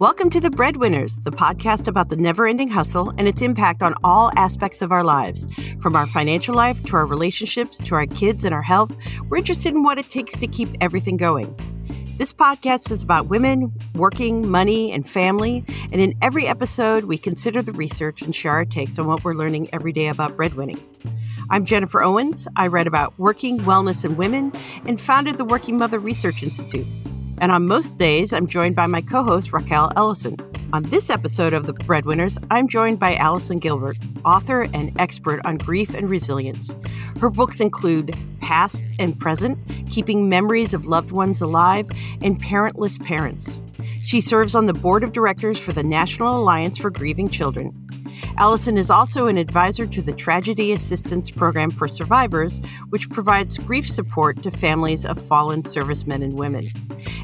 Welcome to The Breadwinners, the podcast about the never ending hustle and its impact on all aspects of our lives. From our financial life to our relationships to our kids and our health, we're interested in what it takes to keep everything going. This podcast is about women, working, money, and family. And in every episode, we consider the research and share our takes on what we're learning every day about breadwinning. I'm Jennifer Owens. I write about working, wellness, and women and founded the Working Mother Research Institute. And on most days, I'm joined by my co host, Raquel Ellison. On this episode of The Breadwinners, I'm joined by Allison Gilbert, author and expert on grief and resilience. Her books include Past and Present, Keeping Memories of Loved Ones Alive, and Parentless Parents. She serves on the board of directors for the National Alliance for Grieving Children. Allison is also an advisor to the Tragedy Assistance Program for Survivors, which provides grief support to families of fallen servicemen and women.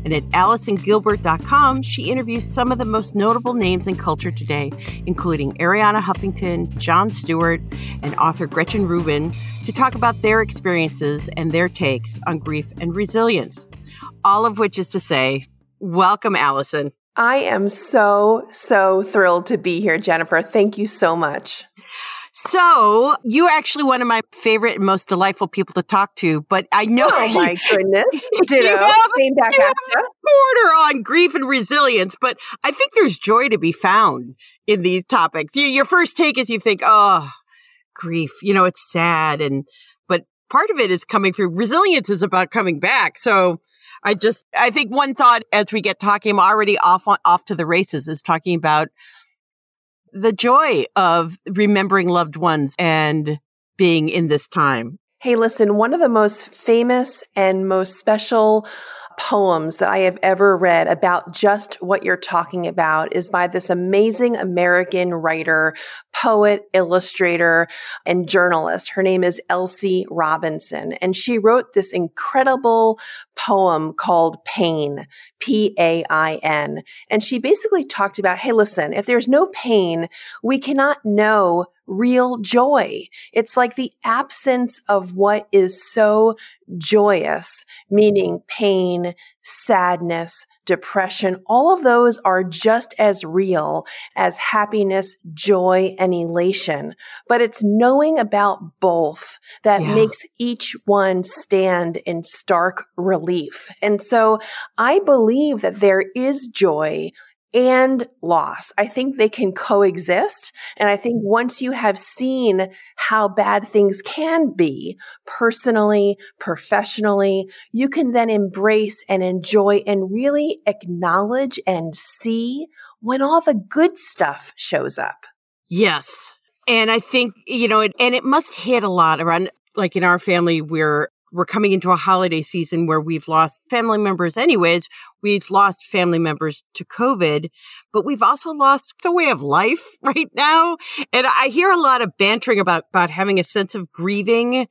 And at AllisonGilbert.com, she interviews some of the most notable names in culture today, including Arianna Huffington, Jon Stewart, and author Gretchen Rubin, to talk about their experiences and their takes on grief and resilience. All of which is to say, welcome, Allison. I am so, so thrilled to be here, Jennifer. Thank you so much. So you're actually one of my favorite and most delightful people to talk to, but I know. Oh my goodness! You have, Same back you have a quarter on grief and resilience, but I think there's joy to be found in these topics. You, your first take is you think, oh, grief. You know, it's sad, and but part of it is coming through. Resilience is about coming back. So I just, I think one thought as we get talking, I'm already off on, off to the races is talking about the joy of remembering loved ones and being in this time. Hey, listen, one of the most famous and most special poems that I have ever read about just what you're talking about is by this amazing American writer, poet, illustrator, and journalist. Her name is Elsie Robinson, and she wrote this incredible poem called Pain, P-A-I-N. And she basically talked about, hey, listen, if there's no pain, we cannot know real joy. It's like the absence of what is so joyous, meaning pain, sadness, depression, all of those are just as real as happiness, joy, and elation. But it's knowing about both that yeah. makes each one stand in stark relief. And so I believe that there is joy and loss. I think they can coexist. And I think once you have seen how bad things can be personally, professionally, you can then embrace and enjoy and really acknowledge and see when all the good stuff shows up. Yes. And I think, you know, it, and it must hit a lot around, like in our family, we're we're coming into a holiday season where we've lost family members anyways. We've lost family members to COVID, but we've also lost the way of life right now. And I hear a lot of bantering about, about having a sense of grieving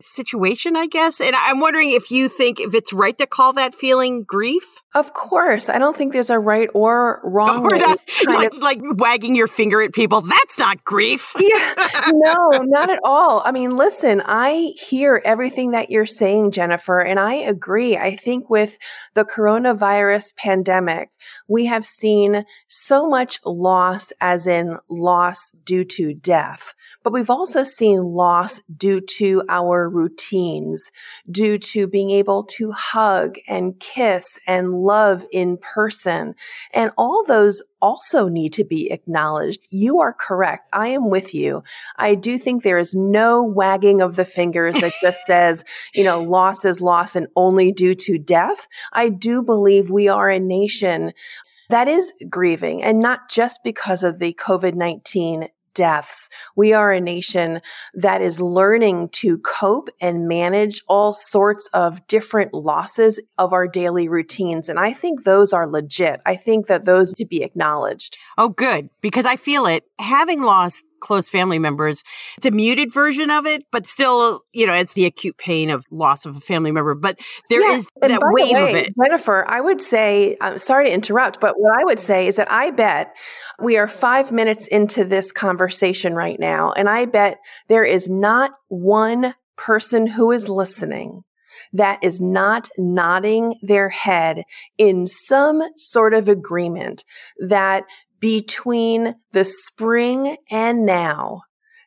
situation, I guess. And I'm wondering if you think if it's right to call that feeling grief. Of course. I don't think there's a right or wrong or not, like, of, like wagging your finger at people. That's not grief. yeah. No, not at all. I mean, listen, I hear everything that you're saying, Jennifer, and I agree. I think with the coronavirus pandemic, we have seen so much loss as in loss due to death but we've also seen loss due to our routines, due to being able to hug and kiss and love in person. And all those also need to be acknowledged. You are correct. I am with you. I do think there is no wagging of the fingers that just says, you know, loss is loss and only due to death. I do believe we are a nation that is grieving and not just because of the COVID-19 deaths. We are a nation that is learning to cope and manage all sorts of different losses of our daily routines. And I think those are legit. I think that those to be acknowledged. Oh, good. Because I feel it. Having lost close family members. It's a muted version of it, but still, you know, it's the acute pain of loss of a family member. But there yeah. is that wave way, of it. Jennifer, I would say, I'm sorry to interrupt, but what I would say is that I bet we are five minutes into this conversation right now, and I bet there is not one person who is listening that is not nodding their head in some sort of agreement that between the spring and now,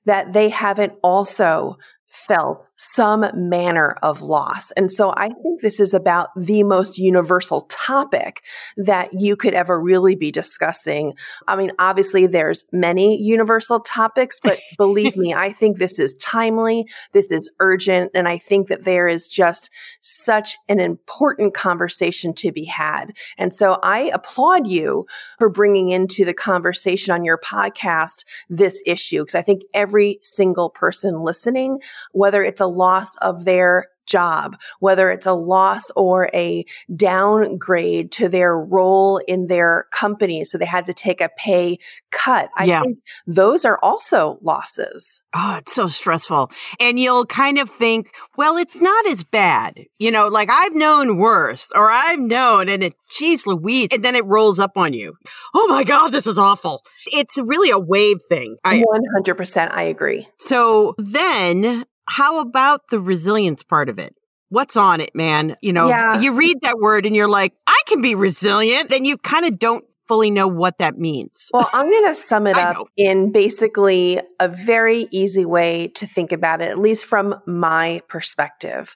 that they haven't also felt some manner of loss. And so I think this is about the most universal topic that you could ever really be discussing. I mean, obviously there's many universal topics, but believe me, I think this is timely. This is urgent. And I think that there is just such an important conversation to be had. And so I applaud you for bringing into the conversation on your podcast this issue, because I think every single person listening, whether it's a loss of their job, whether it's a loss or a downgrade to their role in their company. So they had to take a pay cut. I yeah. think those are also losses. Oh, it's so stressful. And you'll kind of think, well, it's not as bad. You know, like I've known worse or I've known and it, geez Louise. And then it rolls up on you. Oh my God, this is awful. It's really a wave thing. I, 100% I agree. So then how about the resilience part of it? What's on it, man? You know, yeah. you read that word and you're like, I can be resilient. Then you kind of don't fully know what that means. Well, I'm going to sum it up in basically a very easy way to think about it, at least from my perspective.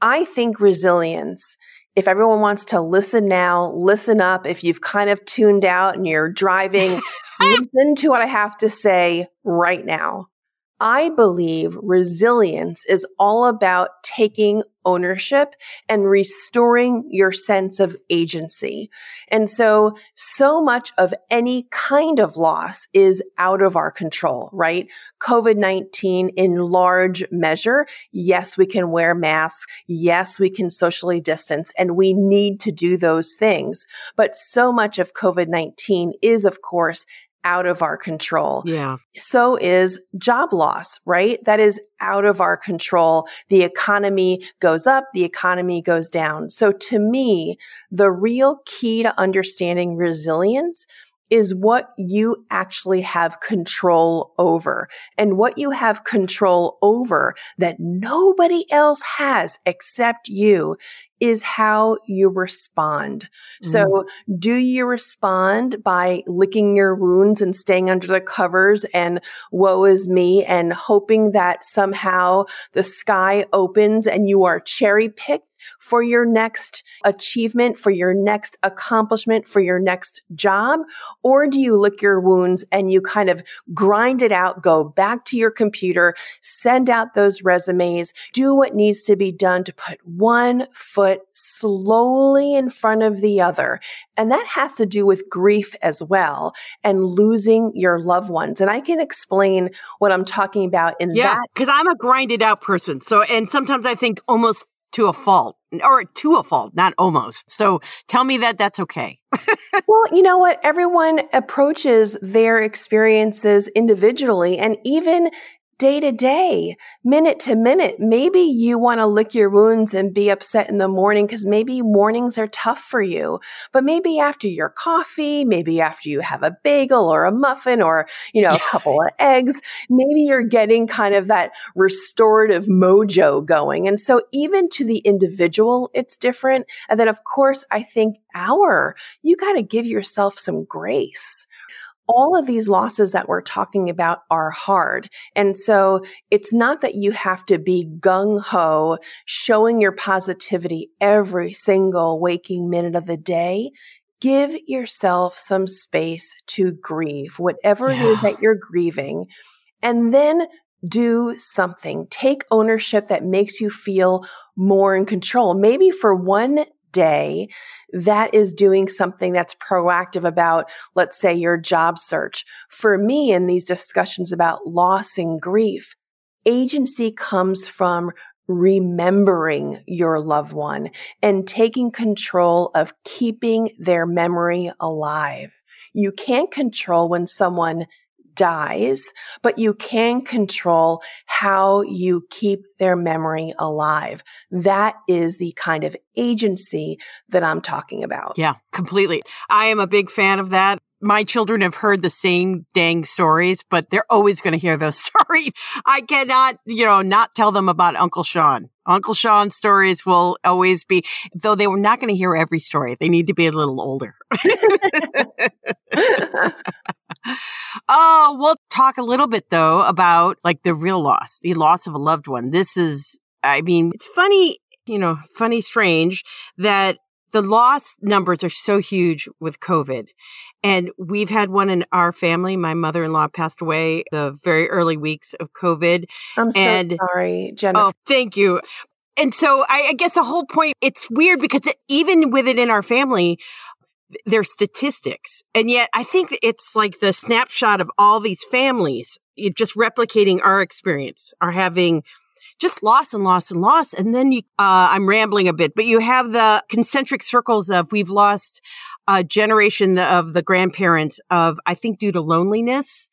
I think resilience if everyone wants to listen now, listen up. If you've kind of tuned out and you're driving, listen to what I have to say right now. I believe resilience is all about taking ownership and restoring your sense of agency. And so, so much of any kind of loss is out of our control, right? COVID-19 in large measure. Yes, we can wear masks. Yes, we can socially distance and we need to do those things. But so much of COVID-19 is, of course, out of our control. Yeah. So is job loss, right? That is out of our control. The economy goes up, the economy goes down. So to me, the real key to understanding resilience is what you actually have control over and what you have control over that nobody else has except you is how you respond. Mm. So do you respond by licking your wounds and staying under the covers and woe is me and hoping that somehow the sky opens and you are cherry picked for your next achievement, for your next accomplishment, for your next job? Or do you lick your wounds and you kind of grind it out, go back to your computer, send out those resumes, do what needs to be done to put one foot slowly in front of the other? And that has to do with grief as well and losing your loved ones. And I can explain what I'm talking about in yeah, that. Because I'm a grinded out person. So, and sometimes I think almost to a fault or to a fault, not almost. So tell me that that's okay. well, you know what? Everyone approaches their experiences individually. And even day to day, minute to minute. Maybe you want to lick your wounds and be upset in the morning because maybe mornings are tough for you. But maybe after your coffee, maybe after you have a bagel or a muffin or, you know, a couple of eggs, maybe you're getting kind of that restorative mojo going. And so even to the individual, it's different. And then of course, I think our, you got to give yourself some grace all of these losses that we're talking about are hard. And so it's not that you have to be gung ho, showing your positivity every single waking minute of the day. Give yourself some space to grieve, whatever yeah. it is that you're grieving. And then do something. Take ownership that makes you feel more in control. Maybe for one day that is doing something that's proactive about, let's say, your job search. For me, in these discussions about loss and grief, agency comes from remembering your loved one and taking control of keeping their memory alive. You can't control when someone dies, but you can control how you keep their memory alive. That is the kind of agency that I'm talking about. Yeah, completely. I am a big fan of that my children have heard the same dang stories, but they're always going to hear those stories. I cannot, you know, not tell them about Uncle Sean. Uncle Sean's stories will always be, though they were not going to hear every story. They need to be a little older. oh, we'll talk a little bit though about like the real loss, the loss of a loved one. This is, I mean, it's funny, you know, funny, strange that the loss numbers are so huge with COVID. And we've had one in our family. My mother in law passed away the very early weeks of COVID. I'm so and, sorry, Jennifer. Oh, thank you. And so I, I guess the whole point, it's weird because even within in our family, there's statistics. And yet I think it's like the snapshot of all these families just replicating our experience are having just loss and loss and loss. And then you, uh, I'm rambling a bit, but you have the concentric circles of we've lost a generation of the grandparents of, I think due to loneliness,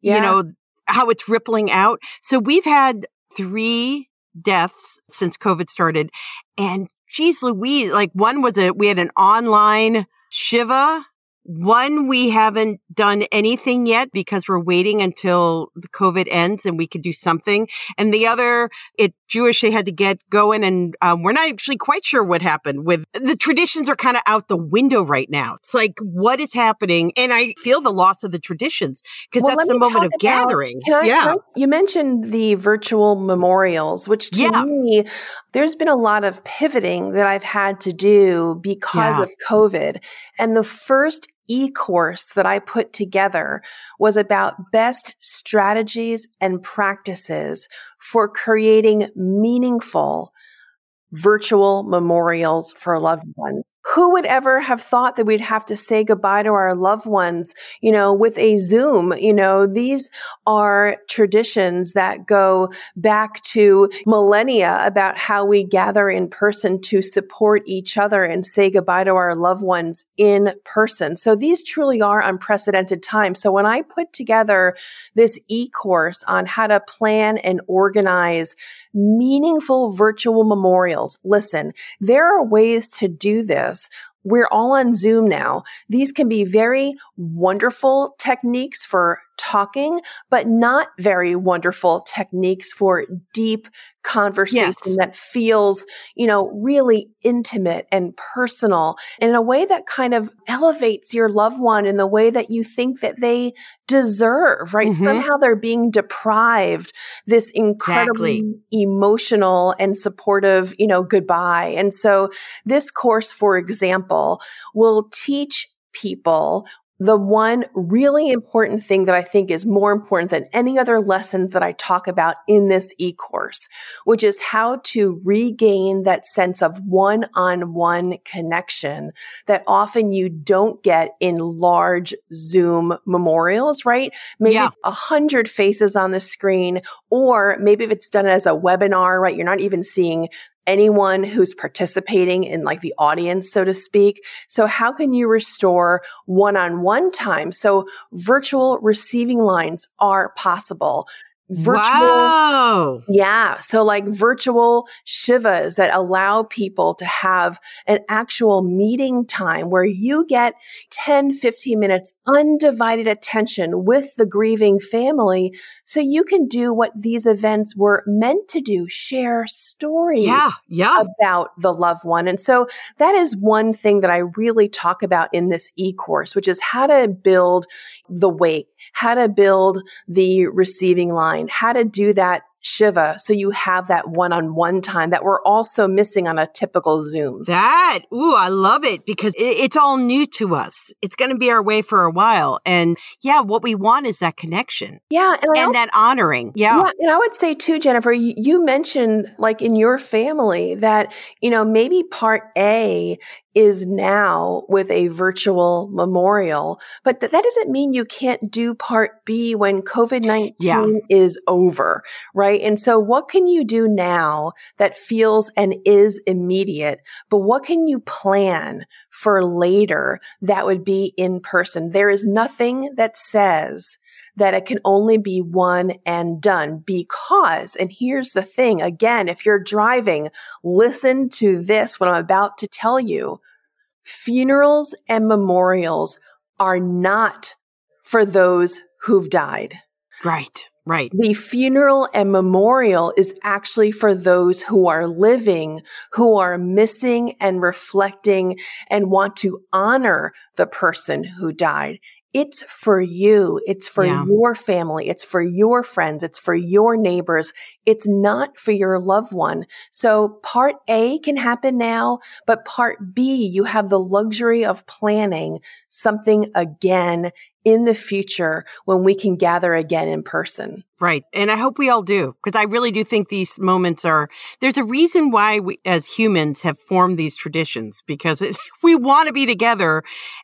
yeah. you know, how it's rippling out. So we've had three deaths since COVID started. And geez Louise, like one was a, we had an online Shiva one, we haven't done anything yet because we're waiting until the COVID ends and we could do something. And the other, it Jewish, they had to get going and um, we're not actually quite sure what happened with the traditions are kind of out the window right now. It's like, what is happening? And I feel the loss of the traditions because well, that's the moment of about, gathering. I, yeah. I, you mentioned the virtual memorials, which to yeah. me, there's been a lot of pivoting that I've had to do because yeah. of COVID. And the first e course that I put together was about best strategies and practices for creating meaningful virtual memorials for loved ones. Who would ever have thought that we'd have to say goodbye to our loved ones, you know, with a Zoom? You know, these are traditions that go back to millennia about how we gather in person to support each other and say goodbye to our loved ones in person. So these truly are unprecedented times. So when I put together this e-course on how to plan and organize meaningful virtual memorials. Listen, there are ways to do this we're all on Zoom now. These can be very wonderful techniques for talking, but not very wonderful techniques for deep conversation yes. that feels, you know, really intimate and personal and in a way that kind of elevates your loved one in the way that you think that they deserve, right? Mm-hmm. Somehow they're being deprived this incredibly exactly. emotional and supportive, you know, goodbye. And so this course, for example, will teach people the one really important thing that I think is more important than any other lessons that I talk about in this e-course, which is how to regain that sense of one-on-one connection that often you don't get in large Zoom memorials, right? Maybe a yeah. hundred faces on the screen, or maybe if it's done as a webinar, right? You're not even seeing anyone who's participating in like the audience, so to speak. So how can you restore one-on-one time? So virtual receiving lines are possible virtual wow. yeah so like virtual shivas that allow people to have an actual meeting time where you get 10 15 minutes undivided attention with the grieving family so you can do what these events were meant to do share stories yeah yeah about the loved one and so that is one thing that i really talk about in this e-course which is how to build the wake how to build the receiving line, how to do that Shiva. So you have that one on one time that we're also missing on a typical Zoom. That, ooh, I love it because it, it's all new to us. It's going to be our way for a while. And yeah, what we want is that connection. Yeah. And, and that honoring. Yeah. yeah. And I would say too, Jennifer, you, you mentioned like in your family that, you know, maybe part A is now with a virtual memorial, but th- that doesn't mean you can't do part B when COVID 19 yeah. is over, right? And so what can you do now that feels and is immediate, but what can you plan for later that would be in person? There is nothing that says that it can only be one and done because, and here's the thing again, if you're driving, listen to this, what I'm about to tell you. Funerals and memorials are not for those who've died. Right. Right. The funeral and memorial is actually for those who are living, who are missing and reflecting and want to honor the person who died. It's for you. It's for yeah. your family. It's for your friends. It's for your neighbors. It's not for your loved one. So part A can happen now, but part B, you have the luxury of planning something again in the future when we can gather again in person. Right. And I hope we all do, because I really do think these moments are, there's a reason why we as humans have formed these traditions, because it, we want to be together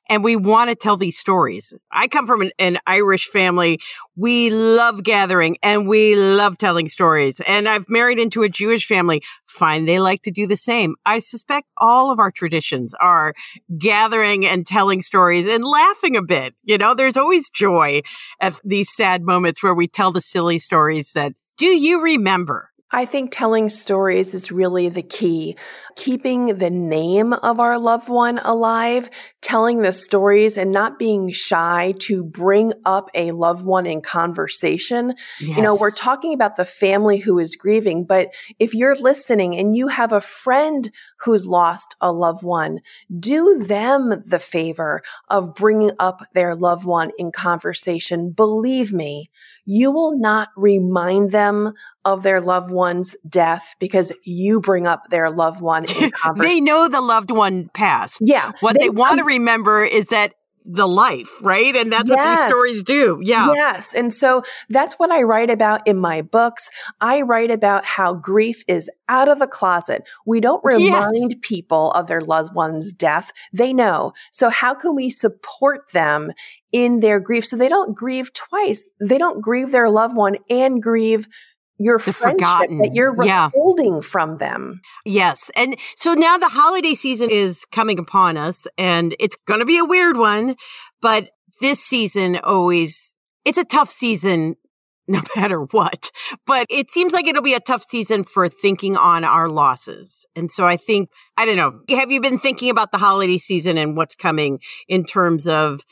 and we want to tell these stories. I come from an, an Irish family. We love gathering and we love telling stories. And I've married into a Jewish family. Fine. They like to do the same. I suspect all of our traditions are gathering and telling stories and laughing a bit. You know, there's always joy at these sad moments where we tell the silly stories that do you remember? I think telling stories is really the key. Keeping the name of our loved one alive, telling the stories and not being shy to bring up a loved one in conversation. Yes. You know, we're talking about the family who is grieving, but if you're listening and you have a friend who's lost a loved one, do them the favor of bringing up their loved one in conversation. Believe me, you will not remind them of their loved one's death because you bring up their loved one in conversation. they know the loved one passed. Yeah. What they, they want to remember is that the life, right? And that's yes. what these stories do. Yeah. Yes. And so that's what I write about in my books. I write about how grief is out of the closet. We don't remind yes. people of their loved one's death. They know. So how can we support them in their grief so they don't grieve twice? They don't grieve their loved one and grieve your the friendship forgotten. that you're withholding yeah. from them. Yes. And so now the holiday season is coming upon us and it's going to be a weird one, but this season always, it's a tough season no matter what. But it seems like it'll be a tough season for thinking on our losses. And so I think, I don't know, have you been thinking about the holiday season and what's coming in terms of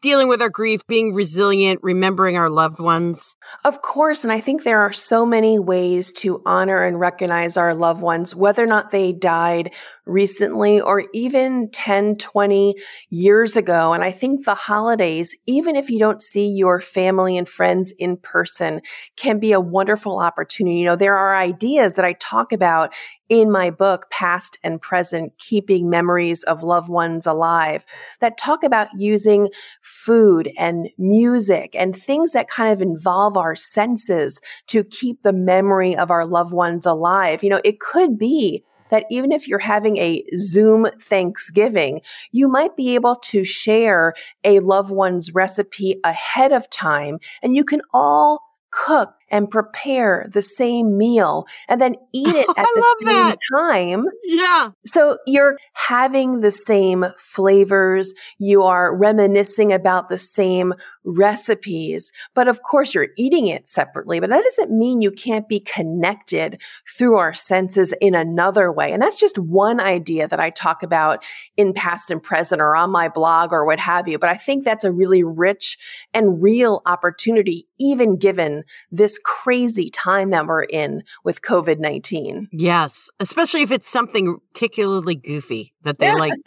dealing with our grief, being resilient, remembering our loved ones? Of course. And I think there are so many ways to honor and recognize our loved ones, whether or not they died recently or even 10, 20 years ago. And I think the holidays, even if you don't see your family and friends in person, can be a wonderful opportunity. You know, there are ideas that I talk about in my book, Past and Present, Keeping Memories of Loved Ones Alive, that talk about using food and music and things that kind of involve our senses to keep the memory of our loved ones alive. You know, it could be that even if you're having a Zoom Thanksgiving, you might be able to share a loved one's recipe ahead of time and you can all cook and prepare the same meal and then eat it at the same that. time. Yeah. So you're having the same flavors. You are reminiscing about the same recipes, but of course you're eating it separately, but that doesn't mean you can't be connected through our senses in another way. And that's just one idea that I talk about in past and present or on my blog or what have you. But I think that's a really rich and real opportunity, even given this crazy time that we're in with COVID 19. Yes, especially if it's something particularly goofy that they like,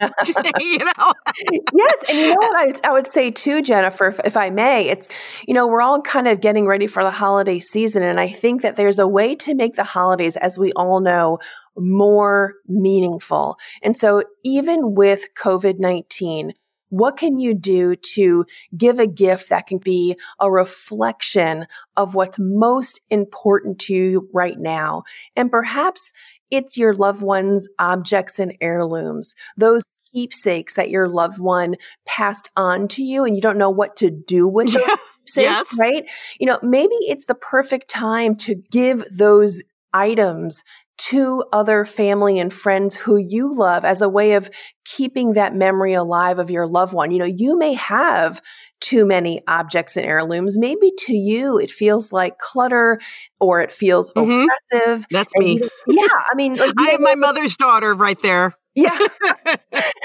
you know? yes. And you know what I would, I would say too, Jennifer, if, if I may, it's, you know, we're all kind of getting ready for the holiday season. And I think that there's a way to make the holidays, as we all know, more meaningful. And so even with COVID 19, what can you do to give a gift that can be a reflection of what's most important to you right now? And perhaps it's your loved one's objects and heirlooms, those keepsakes that your loved one passed on to you and you don't know what to do with those keepsakes, yes. right? You know, maybe it's the perfect time to give those items to other family and friends who you love as a way of keeping that memory alive of your loved one. You know, you may have too many objects and heirlooms. Maybe to you, it feels like clutter or it feels mm-hmm. oppressive. That's me. yeah. I mean, like, I have my mother's daughter right there. Yeah.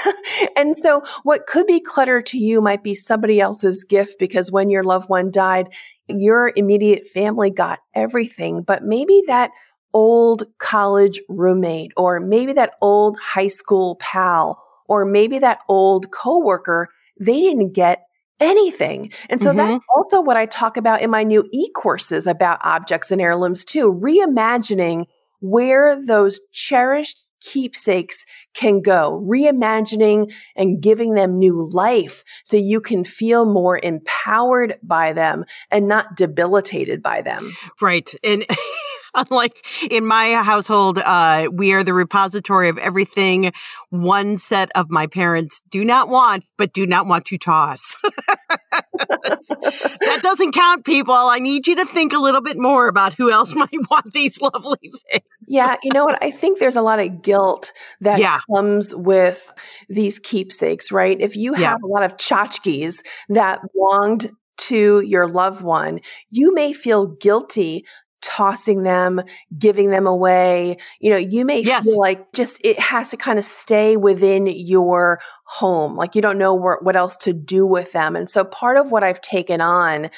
and so what could be clutter to you might be somebody else's gift because when your loved one died, your immediate family got everything, but maybe that old college roommate or maybe that old high school pal or maybe that old coworker, they didn't get anything. And so mm-hmm. that's also what I talk about in my new e-courses about objects and heirlooms too, reimagining where those cherished keepsakes can go, reimagining and giving them new life so you can feel more empowered by them and not debilitated by them. Right. And Unlike in my household, uh, we are the repository of everything one set of my parents do not want, but do not want to toss. that doesn't count, people. I need you to think a little bit more about who else might want these lovely things. yeah, you know what? I think there's a lot of guilt that yeah. comes with these keepsakes, right? If you have yeah. a lot of tchotchkes that belonged to your loved one, you may feel guilty tossing them, giving them away. You know, you may yes. feel like just it has to kind of stay within your home. Like you don't know where, what else to do with them. And so part of what I've taken on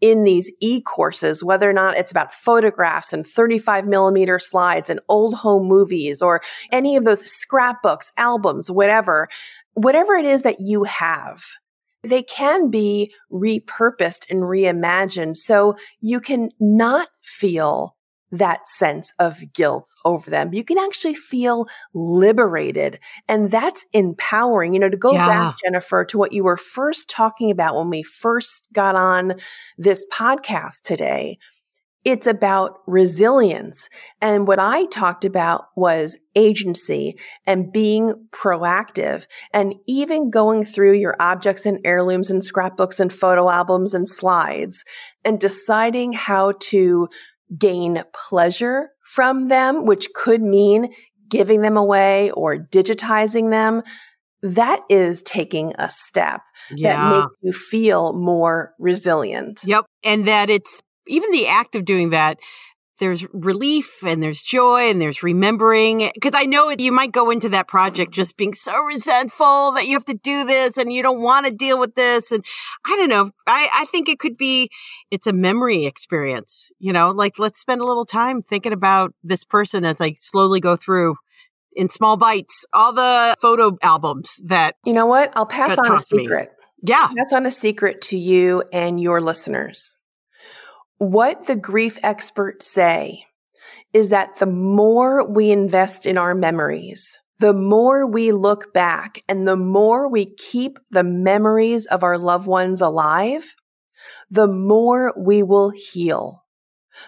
in these e-courses, whether or not it's about photographs and 35 millimeter slides and old home movies or any of those scrapbooks, albums, whatever, whatever it is that you have, they can be repurposed and reimagined so you can not feel that sense of guilt over them. You can actually feel liberated and that's empowering. You know, to go yeah. back, Jennifer, to what you were first talking about when we first got on this podcast today it's about resilience. And what I talked about was agency and being proactive and even going through your objects and heirlooms and scrapbooks and photo albums and slides and deciding how to gain pleasure from them, which could mean giving them away or digitizing them. That is taking a step yeah. that makes you feel more resilient. Yep. And that it's even the act of doing that, there's relief and there's joy and there's remembering. Because I know you might go into that project just being so resentful that you have to do this and you don't want to deal with this. And I don't know. I, I think it could be, it's a memory experience, you know, like let's spend a little time thinking about this person as I slowly go through in small bites all the photo albums that. You know what? I'll pass on a secret. Yeah. Pass on a secret to you and your listeners what the grief experts say is that the more we invest in our memories, the more we look back and the more we keep the memories of our loved ones alive, the more we will heal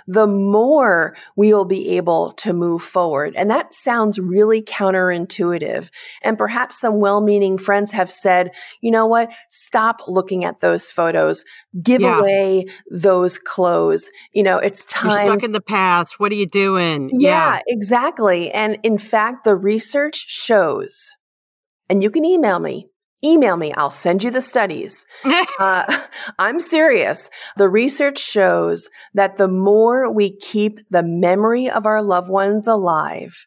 the more we will be able to move forward. And that sounds really counterintuitive. And perhaps some well meaning friends have said, you know what? Stop looking at those photos. Give yeah. away those clothes. You know, it's time. You're stuck in the past. What are you doing? Yeah, yeah, exactly. And in fact, the research shows, and you can email me, email me. I'll send you the studies. uh, I'm serious. The research shows that the more we keep the memory of our loved ones alive,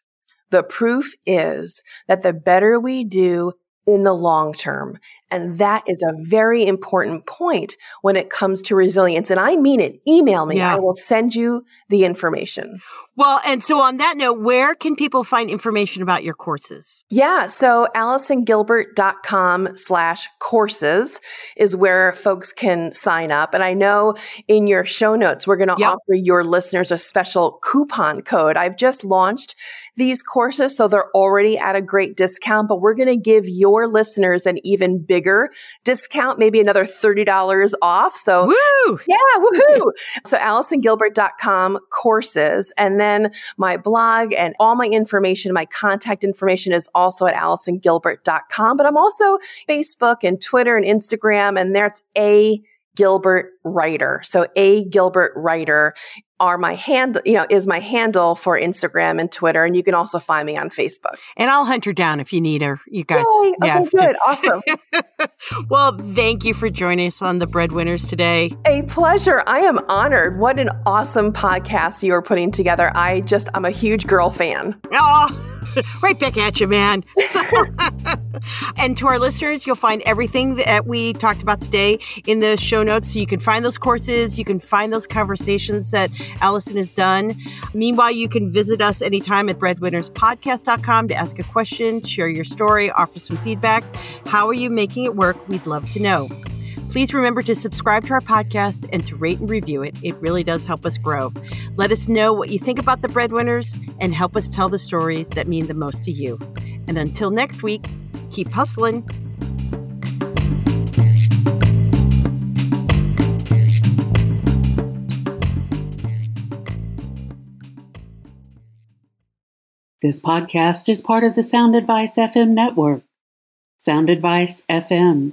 the proof is that the better we do in the long term. And that is a very important point when it comes to resilience. And I mean it. Email me. Yeah. I will send you the information. Well, and so on that note, where can people find information about your courses? Yeah. So AllisonGilbert.com slash courses is where folks can sign up. And I know in your show notes, we're going to yep. offer your listeners a special coupon code. I've just launched these courses, so they're already at a great discount, but we're going to give your listeners an even bigger discount, maybe another $30 off. So, woo! Yeah, woohoo! so AllisonGilbert.com courses. And then my blog and all my information, my contact information is also at AllisonGilbert.com. But I'm also Facebook and Twitter and Instagram, and there's a Gilbert Writer. So a Gilbert Writer are my handle, you know, is my handle for Instagram and Twitter. And you can also find me on Facebook. And I'll hunt her down if you need her. You guys. Yay. Yeah. Okay, good. awesome. well, thank you for joining us on the Breadwinners today. A pleasure. I am honored. What an awesome podcast you are putting together. I just, I'm a huge girl fan. Oh, right back at you, man. and to our listeners, you'll find everything that we talked about today in the show notes. So you can find those courses, you can find those conversations that Allison has done. Meanwhile, you can visit us anytime at breadwinnerspodcast.com to ask a question, share your story, offer some feedback. How are you making it work? We'd love to know. Please remember to subscribe to our podcast and to rate and review it. It really does help us grow. Let us know what you think about the breadwinners and help us tell the stories that mean the most to you. And until next week, keep hustling. This podcast is part of the Sound Advice FM network. Sound Advice FM